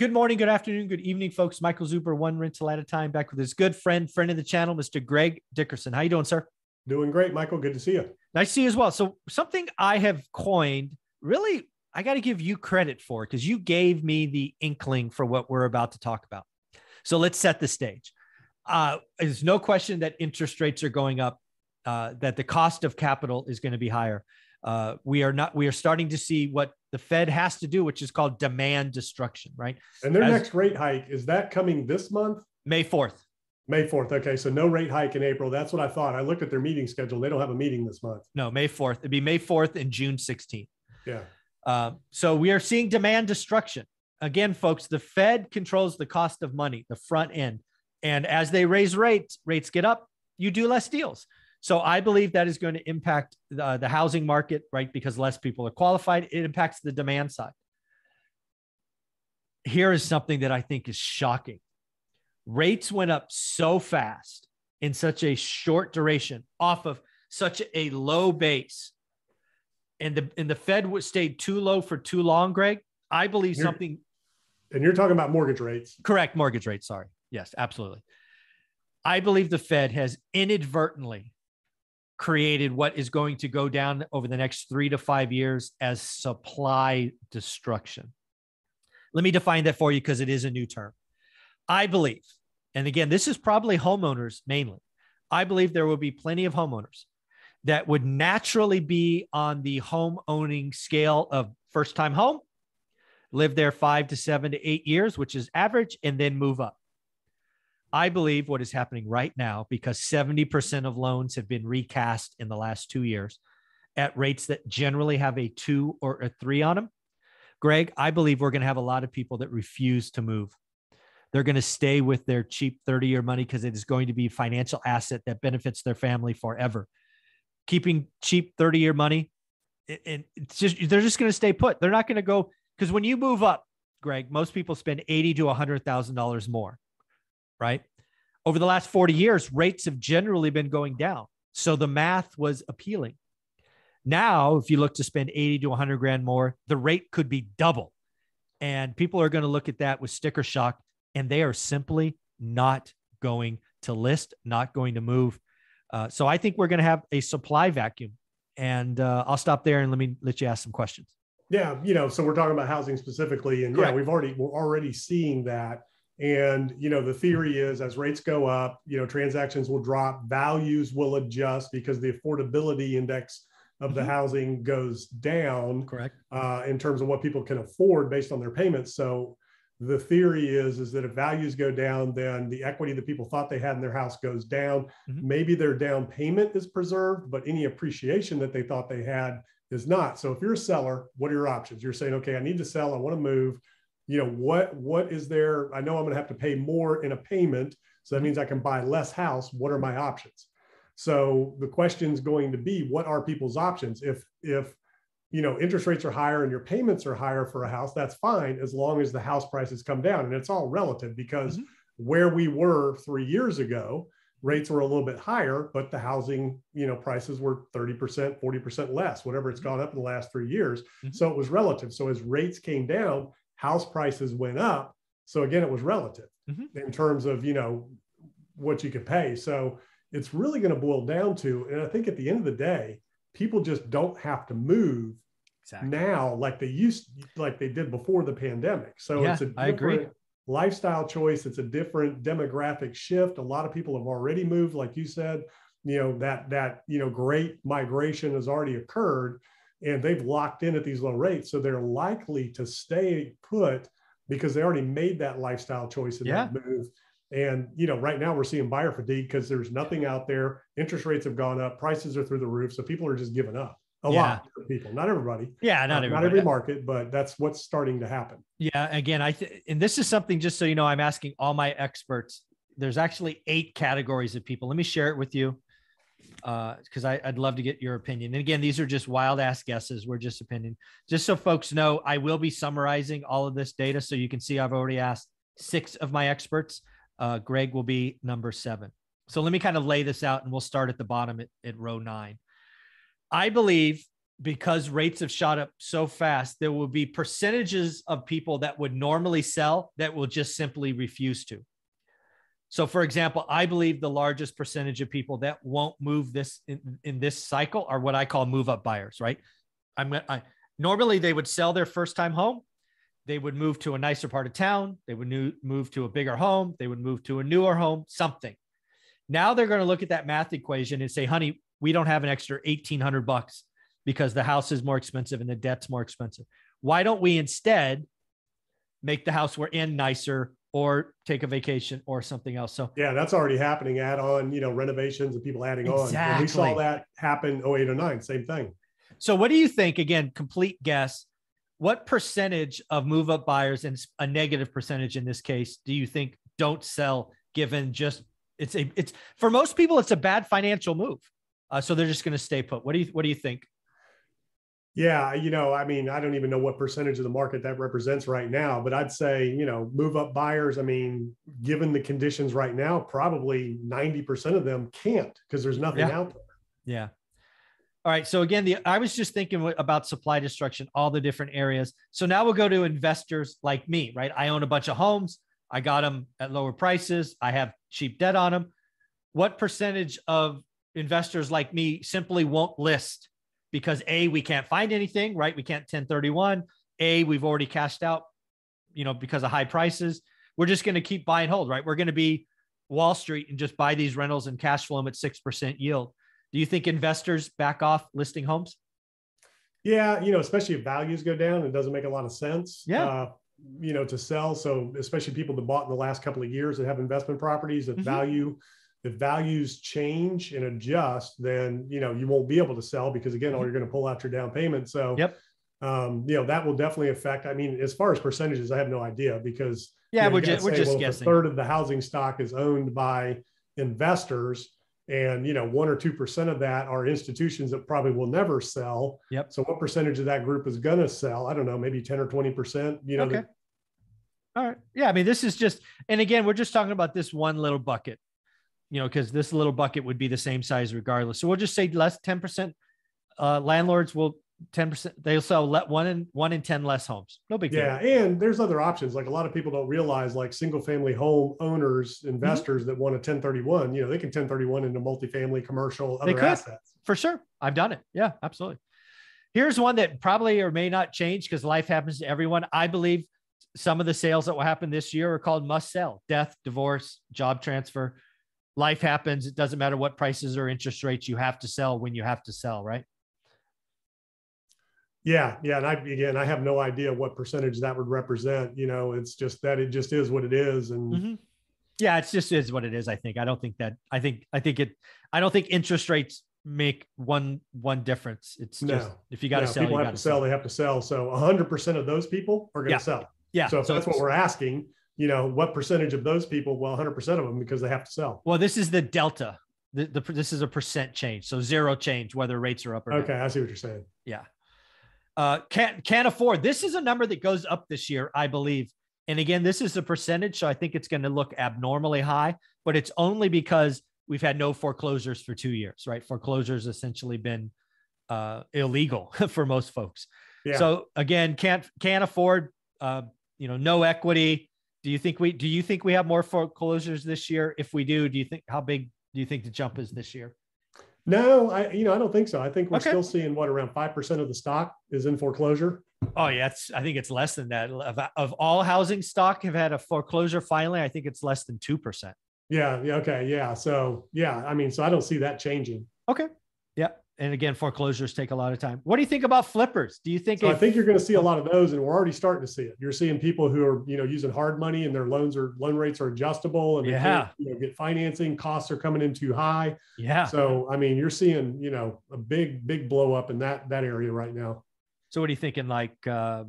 Good morning, good afternoon, good evening, folks. Michael Zuber, one rental at a time, back with his good friend, friend of the channel, Mr. Greg Dickerson. How you doing, sir? Doing great, Michael. Good to see you. Nice to see you as well. So something I have coined, really, I got to give you credit for because you gave me the inkling for what we're about to talk about. So let's set the stage. Uh, there's no question that interest rates are going up, uh, that the cost of capital is going to be higher. Uh, we are not. We are starting to see what the Fed has to do, which is called demand destruction, right? And their As, next rate hike is that coming this month? May fourth. May 4th. Okay. So no rate hike in April. That's what I thought. I looked at their meeting schedule. They don't have a meeting this month. No, May 4th. It'd be May 4th and June 16th. Yeah. Uh, so we are seeing demand destruction. Again, folks, the Fed controls the cost of money, the front end. And as they raise rates, rates get up, you do less deals. So I believe that is going to impact the, the housing market, right? Because less people are qualified. It impacts the demand side. Here is something that I think is shocking. Rates went up so fast in such a short duration off of such a low base. And the and the Fed stayed too low for too long, Greg. I believe you're, something. And you're talking about mortgage rates. Correct. Mortgage rates. Sorry. Yes, absolutely. I believe the Fed has inadvertently created what is going to go down over the next three to five years as supply destruction. Let me define that for you because it is a new term. I believe, and again, this is probably homeowners mainly. I believe there will be plenty of homeowners that would naturally be on the home owning scale of first time home, live there five to seven to eight years, which is average, and then move up. I believe what is happening right now, because 70% of loans have been recast in the last two years at rates that generally have a two or a three on them. Greg, I believe we're going to have a lot of people that refuse to move. They're going to stay with their cheap 30 year money because it is going to be a financial asset that benefits their family forever. Keeping cheap 30 year money, and it's just, they're just going to stay put. They're not going to go because when you move up, Greg, most people spend 80 to $100,000 more right? Over the last 40 years, rates have generally been going down. So the math was appealing. Now, if you look to spend 80 to 100 grand more, the rate could be double. And people are going to look at that with sticker shock, and they are simply not going to list, not going to move. Uh, so I think we're going to have a supply vacuum. And uh, I'll stop there and let me let you ask some questions. Yeah, you know, so we're talking about housing specifically, and Correct. yeah, we've already we're already seeing that and you know the theory is as rates go up, you know transactions will drop, values will adjust because the affordability index of the mm-hmm. housing goes down. Correct. Uh, in terms of what people can afford based on their payments. So the theory is is that if values go down, then the equity that people thought they had in their house goes down. Mm-hmm. Maybe their down payment is preserved, but any appreciation that they thought they had is not. So if you're a seller, what are your options? You're saying, okay, I need to sell, I want to move you know what what is there i know i'm going to have to pay more in a payment so that means i can buy less house what are my options so the question is going to be what are people's options if if you know interest rates are higher and your payments are higher for a house that's fine as long as the house prices come down and it's all relative because mm-hmm. where we were 3 years ago rates were a little bit higher but the housing you know prices were 30% 40% less whatever it's mm-hmm. gone up in the last 3 years mm-hmm. so it was relative so as rates came down house prices went up. So again, it was relative mm-hmm. in terms of, you know, what you could pay. So it's really going to boil down to, and I think at the end of the day, people just don't have to move exactly. now like they used, like they did before the pandemic. So yeah, it's a I agree. lifestyle choice. It's a different demographic shift. A lot of people have already moved, like you said, you know, that, that, you know, great migration has already occurred and they've locked in at these low rates. So they're likely to stay put because they already made that lifestyle choice in yeah. that move. And you know, right now we're seeing buyer fatigue because there's nothing out there. Interest rates have gone up, prices are through the roof, so people are just giving up. A yeah. lot of people, not everybody. Yeah, not uh, everybody. not every market, but that's what's starting to happen. Yeah, again, I th- and this is something just so you know, I'm asking all my experts. There's actually eight categories of people. Let me share it with you because uh, I'd love to get your opinion. And again, these are just wild ass guesses. We're just opinion. Just so folks know, I will be summarizing all of this data. So you can see I've already asked six of my experts. Uh, Greg will be number seven. So let me kind of lay this out and we'll start at the bottom at, at row nine. I believe because rates have shot up so fast, there will be percentages of people that would normally sell that will just simply refuse to. So, for example, I believe the largest percentage of people that won't move this in, in this cycle are what I call move up buyers, right? I'm I, normally they would sell their first time home, they would move to a nicer part of town, they would new, move to a bigger home, they would move to a newer home, something. Now they're going to look at that math equation and say, "Honey, we don't have an extra 1800 bucks because the house is more expensive and the debt's more expensive. Why don't we instead make the house we're in nicer or take a vacation or something else. So yeah, that's already happening. Add on, you know, renovations and people adding exactly. on. And we saw that happen 0809, same thing. So what do you think? Again, complete guess. What percentage of move up buyers and a negative percentage in this case do you think don't sell given just it's a it's for most people it's a bad financial move. Uh, so they're just going to stay put. What do you what do you think? Yeah, you know, I mean, I don't even know what percentage of the market that represents right now, but I'd say, you know, move up buyers, I mean, given the conditions right now, probably 90% of them can't because there's nothing yeah. out there. Yeah. All right. So again, the I was just thinking about supply destruction, all the different areas. So now we'll go to investors like me, right? I own a bunch of homes. I got them at lower prices. I have cheap debt on them. What percentage of investors like me simply won't list because A, we can't find anything, right? We can't 1031. A, we've already cashed out, you know, because of high prices. We're just going to keep buying hold, right? We're going to be Wall Street and just buy these rentals and cash flow them at 6% yield. Do you think investors back off listing homes? Yeah, you know, especially if values go down, it doesn't make a lot of sense. Yeah. Uh, you know, to sell. So especially people that bought in the last couple of years that have investment properties that mm-hmm. value if values change and adjust, then you know you won't be able to sell because again, all mm-hmm. you're going to pull out your down payment. So yep. Um, you know that will definitely affect. I mean, as far as percentages, I have no idea because yeah, you know, we're just we're just well, guessing. A third of the housing stock is owned by investors, and you know one or two percent of that are institutions that probably will never sell. Yep. So what percentage of that group is going to sell? I don't know, maybe ten or twenty percent. You know. Okay. All right. Yeah. I mean, this is just, and again, we're just talking about this one little bucket you know, because this little bucket would be the same size regardless. So we'll just say less 10%. Uh, landlords will 10%, they'll sell let one in one in 10 less homes. No big deal. Yeah. And there's other options. Like a lot of people don't realize, like single family home owners, mm-hmm. investors mm-hmm. that want a 1031, you know, they can 1031 into multifamily, commercial, other assets. For sure. I've done it. Yeah, absolutely. Here's one that probably or may not change because life happens to everyone. I believe some of the sales that will happen this year are called must sell death, divorce, job transfer life happens. It doesn't matter what prices or interest rates you have to sell when you have to sell, right? Yeah, yeah, and I again, I have no idea what percentage that would represent. You know, it's just that it just is what it is, and mm-hmm. yeah, it's just is what it is. I think. I don't think that. I think. I think it. I don't think interest rates make one one difference. It's no, just if you got to no, sell, people have to sell, sell. They have to sell. So hundred percent of those people are going to yeah. sell. Yeah. So if so that's what we're asking, you know, what percentage of those people? Well, 100% of them because they have to sell. Well, this is the delta. The, the this is a percent change, so zero change whether rates are up or okay. Down. I see what you're saying. Yeah. Uh, can't can't afford. This is a number that goes up this year, I believe. And again, this is a percentage, so I think it's going to look abnormally high, but it's only because we've had no foreclosures for two years, right? Foreclosures essentially been uh, illegal for most folks. Yeah. So again, can't can't afford. Uh, you know, no equity do you think we do you think we have more foreclosures this year? If we do, do you think how big do you think the jump is this year? No, I you know I don't think so. I think we're okay. still seeing what around five percent of the stock is in foreclosure. Oh yeah, it's I think it's less than that. Of, of all housing stock have had a foreclosure finally, I think it's less than two percent. Yeah. Yeah. Okay. Yeah. So yeah, I mean, so I don't see that changing. Okay. Yeah and again, foreclosures take a lot of time. What do you think about flippers? Do you think? So if, I think you're going to see a lot of those, and we're already starting to see it. You're seeing people who are, you know, using hard money, and their loans are loan rates are adjustable, and yeah, you know, get financing. Costs are coming in too high. Yeah. So I mean, you're seeing, you know, a big, big blow up in that that area right now. So what are you thinking? Like, uh,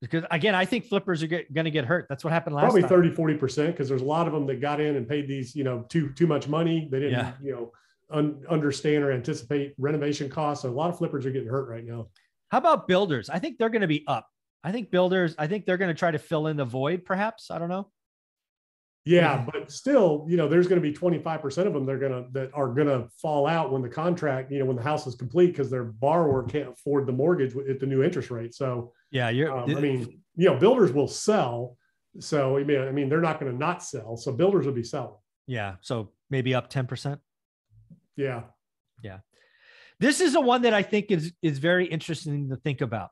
because again, I think flippers are going to get hurt. That's what happened last Probably time. 30, 40 percent, because there's a lot of them that got in and paid these, you know, too too much money. They didn't, yeah. you know un- understand or anticipate renovation costs. So a lot of flippers are getting hurt right now. How about builders? I think they're going to be up. I think builders, I think they're going to try to fill in the void, perhaps. I don't know. Yeah, but still, you know, there's going to be 25% of them they're going to that are going to fall out when the contract, you know, when the house is complete because their borrower can't afford the mortgage at the new interest rate. So yeah, you're. Um, I mean, you know, builders will sell. So I mean, I mean, they're not going to not sell. So builders will be selling. Yeah. So maybe up 10%. Yeah. Yeah. This is the one that I think is is very interesting to think about.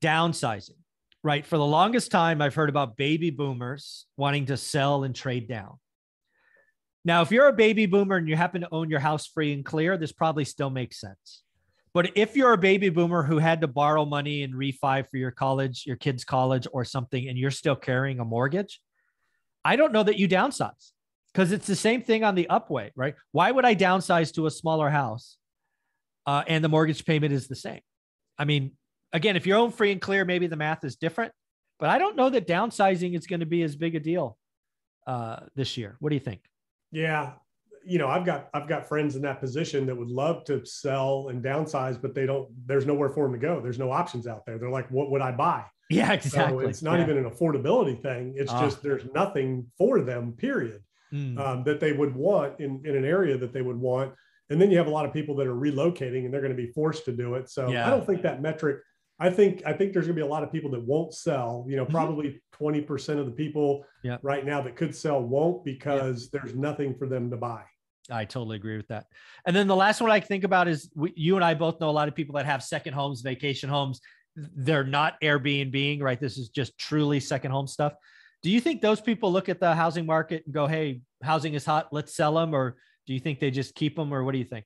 Downsizing right? For the longest time, I've heard about baby boomers wanting to sell and trade down. Now, if you're a baby boomer and you happen to own your house free and clear, this probably still makes sense. But if you're a baby boomer who had to borrow money and refi for your college, your kid's college or something, and you're still carrying a mortgage, I don't know that you downsize because it's the same thing on the upway, right? Why would I downsize to a smaller house uh, and the mortgage payment is the same? I mean, again, if you're own free and clear, maybe the math is different, but I don't know that downsizing is going to be as big a deal uh, this year. What do you think? Yeah, you know, I've got I've got friends in that position that would love to sell and downsize, but they don't. There's nowhere for them to go. There's no options out there. They're like, what would I buy? Yeah, exactly. So it's not yeah. even an affordability thing. It's uh, just there's nothing for them. Period. Mm. Um, that they would want in in an area that they would want. And then you have a lot of people that are relocating and they're going to be forced to do it. So yeah. I don't think that metric I think I think there's going to be a lot of people that won't sell. You know, mm-hmm. probably twenty percent of the people yep. right now that could sell won't because yep. there's nothing for them to buy. I totally agree with that. And then the last one I think about is we, you and I both know a lot of people that have second homes, vacation homes. They're not Airbnb, right? This is just truly second home stuff. Do you think those people look at the housing market and go, "Hey, housing is hot, let's sell them," or do you think they just keep them, or what do you think?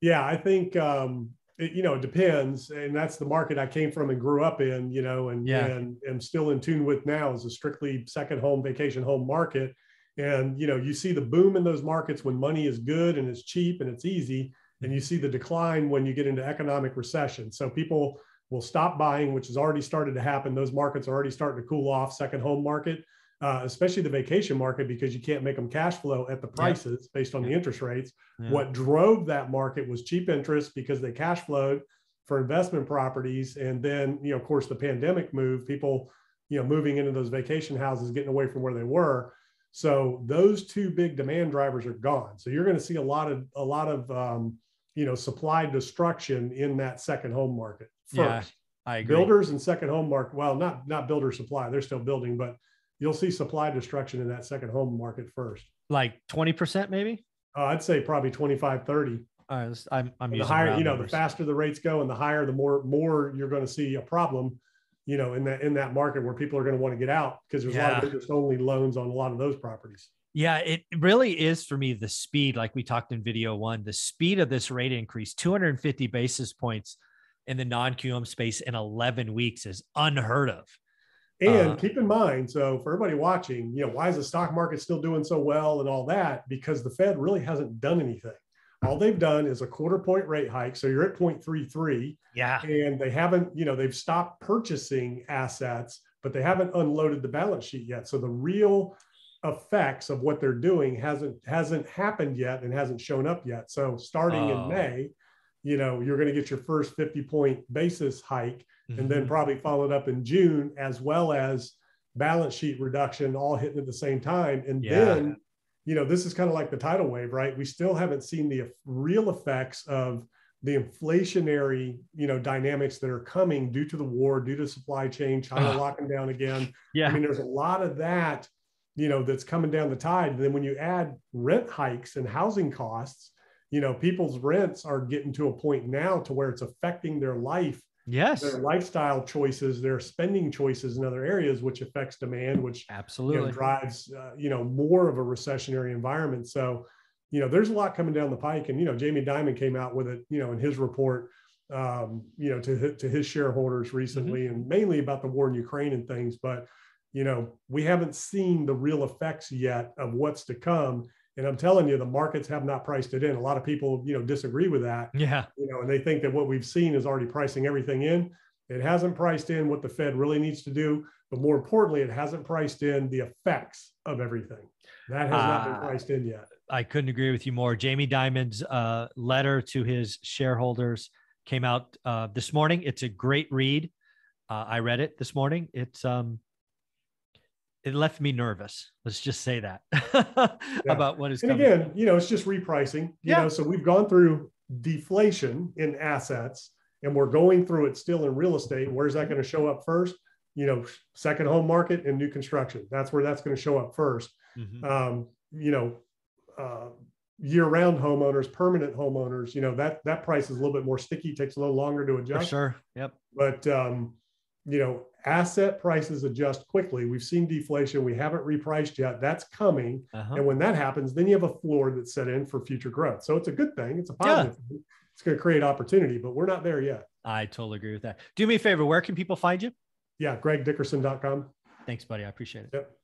Yeah, I think um, it, you know, it depends. And that's the market I came from and grew up in, you know, and, yeah. and am still in tune with now is a strictly second home vacation home market. And, you know, you see the boom in those markets when money is good and it's cheap and it's easy. And you see the decline when you get into economic recession. So people will stop buying, which has already started to happen. Those markets are already starting to cool off, second home market. Uh, especially the vacation market, because you can't make them cash flow at the prices yeah. based on the interest rates. Yeah. What drove that market was cheap interest because they cash flowed for investment properties. And then, you know, of course, the pandemic moved people, you know, moving into those vacation houses, getting away from where they were. So those two big demand drivers are gone. So you're going to see a lot of a lot of um, you know supply destruction in that second home market. First. Yeah, I agree. Builders and second home market. Well, not not builder supply. They're still building, but you'll see supply destruction in that second home market first. Like 20% maybe? Uh, I'd say probably 25, 30. Uh, I'm, I'm the higher, you know, numbers. the faster the rates go and the higher, the more, more you're going to see a problem, you know, in that, in that market where people are going to want to get out because there's yeah. a lot of interest only loans on a lot of those properties. Yeah, it really is for me the speed, like we talked in video one, the speed of this rate increase, 250 basis points in the non QM space in 11 weeks is unheard of. And uh, keep in mind, so for everybody watching, you know, why is the stock market still doing so well and all that? Because the Fed really hasn't done anything. All they've done is a quarter point rate hike. So you're at 0.33. Yeah. And they haven't, you know, they've stopped purchasing assets, but they haven't unloaded the balance sheet yet. So the real effects of what they're doing hasn't hasn't happened yet and hasn't shown up yet. So starting in May, you know, you're going to get your first 50 point basis hike mm-hmm. and then mm-hmm. probably followed up in June, as well as balance sheet reduction all hitting at the same time. And yeah. then, you know, this is kind of like the tidal wave, right? We still haven't seen the real effects of the inflationary, you know, dynamics that are coming due to the war, due to supply chain, China locking down again. Yeah. I mean, there's a lot of that, you know, that's coming down the tide. And then when you add rent hikes and housing costs, you know, people's rents are getting to a point now to where it's affecting their life yes. their lifestyle choices their spending choices in other areas which affects demand which absolutely you know, drives uh, you know more of a recessionary environment. So you know there's a lot coming down the pike. And you know jamie dimon came out with it you know in his report um, you know to, to his shareholders recently mm-hmm. and mainly about the war in ukraine and things. But you know we haven't seen the real effects yet of what's to come and I'm telling you, the markets have not priced it in. A lot of people, you know, disagree with that. Yeah. You know, and they think that what we've seen is already pricing everything in. It hasn't priced in what the Fed really needs to do, but more importantly, it hasn't priced in the effects of everything. That has uh, not been uh, priced in yet. I couldn't agree with you more. Jamie Dimon's uh, letter to his shareholders came out uh, this morning. It's a great read. Uh, I read it this morning. It's um, it left me nervous. Let's just say that yeah. about what is. And coming. again, you know, it's just repricing. You yeah. know, so we've gone through deflation in assets, and we're going through it still in real estate. Where's that going to show up first? You know, second home market and new construction. That's where that's going to show up 1st mm-hmm. um, you know, uh, year-round homeowners, permanent homeowners, you know, that that price is a little bit more sticky, takes a little longer to adjust. For sure. Yep. But um, you know, asset prices adjust quickly. We've seen deflation. We haven't repriced yet. That's coming. Uh-huh. And when that happens, then you have a floor that's set in for future growth. So it's a good thing. It's a positive yeah. thing. It's going to create opportunity, but we're not there yet. I totally agree with that. Do me a favor. Where can people find you? Yeah, gregdickerson.com. Thanks, buddy. I appreciate it. Yep.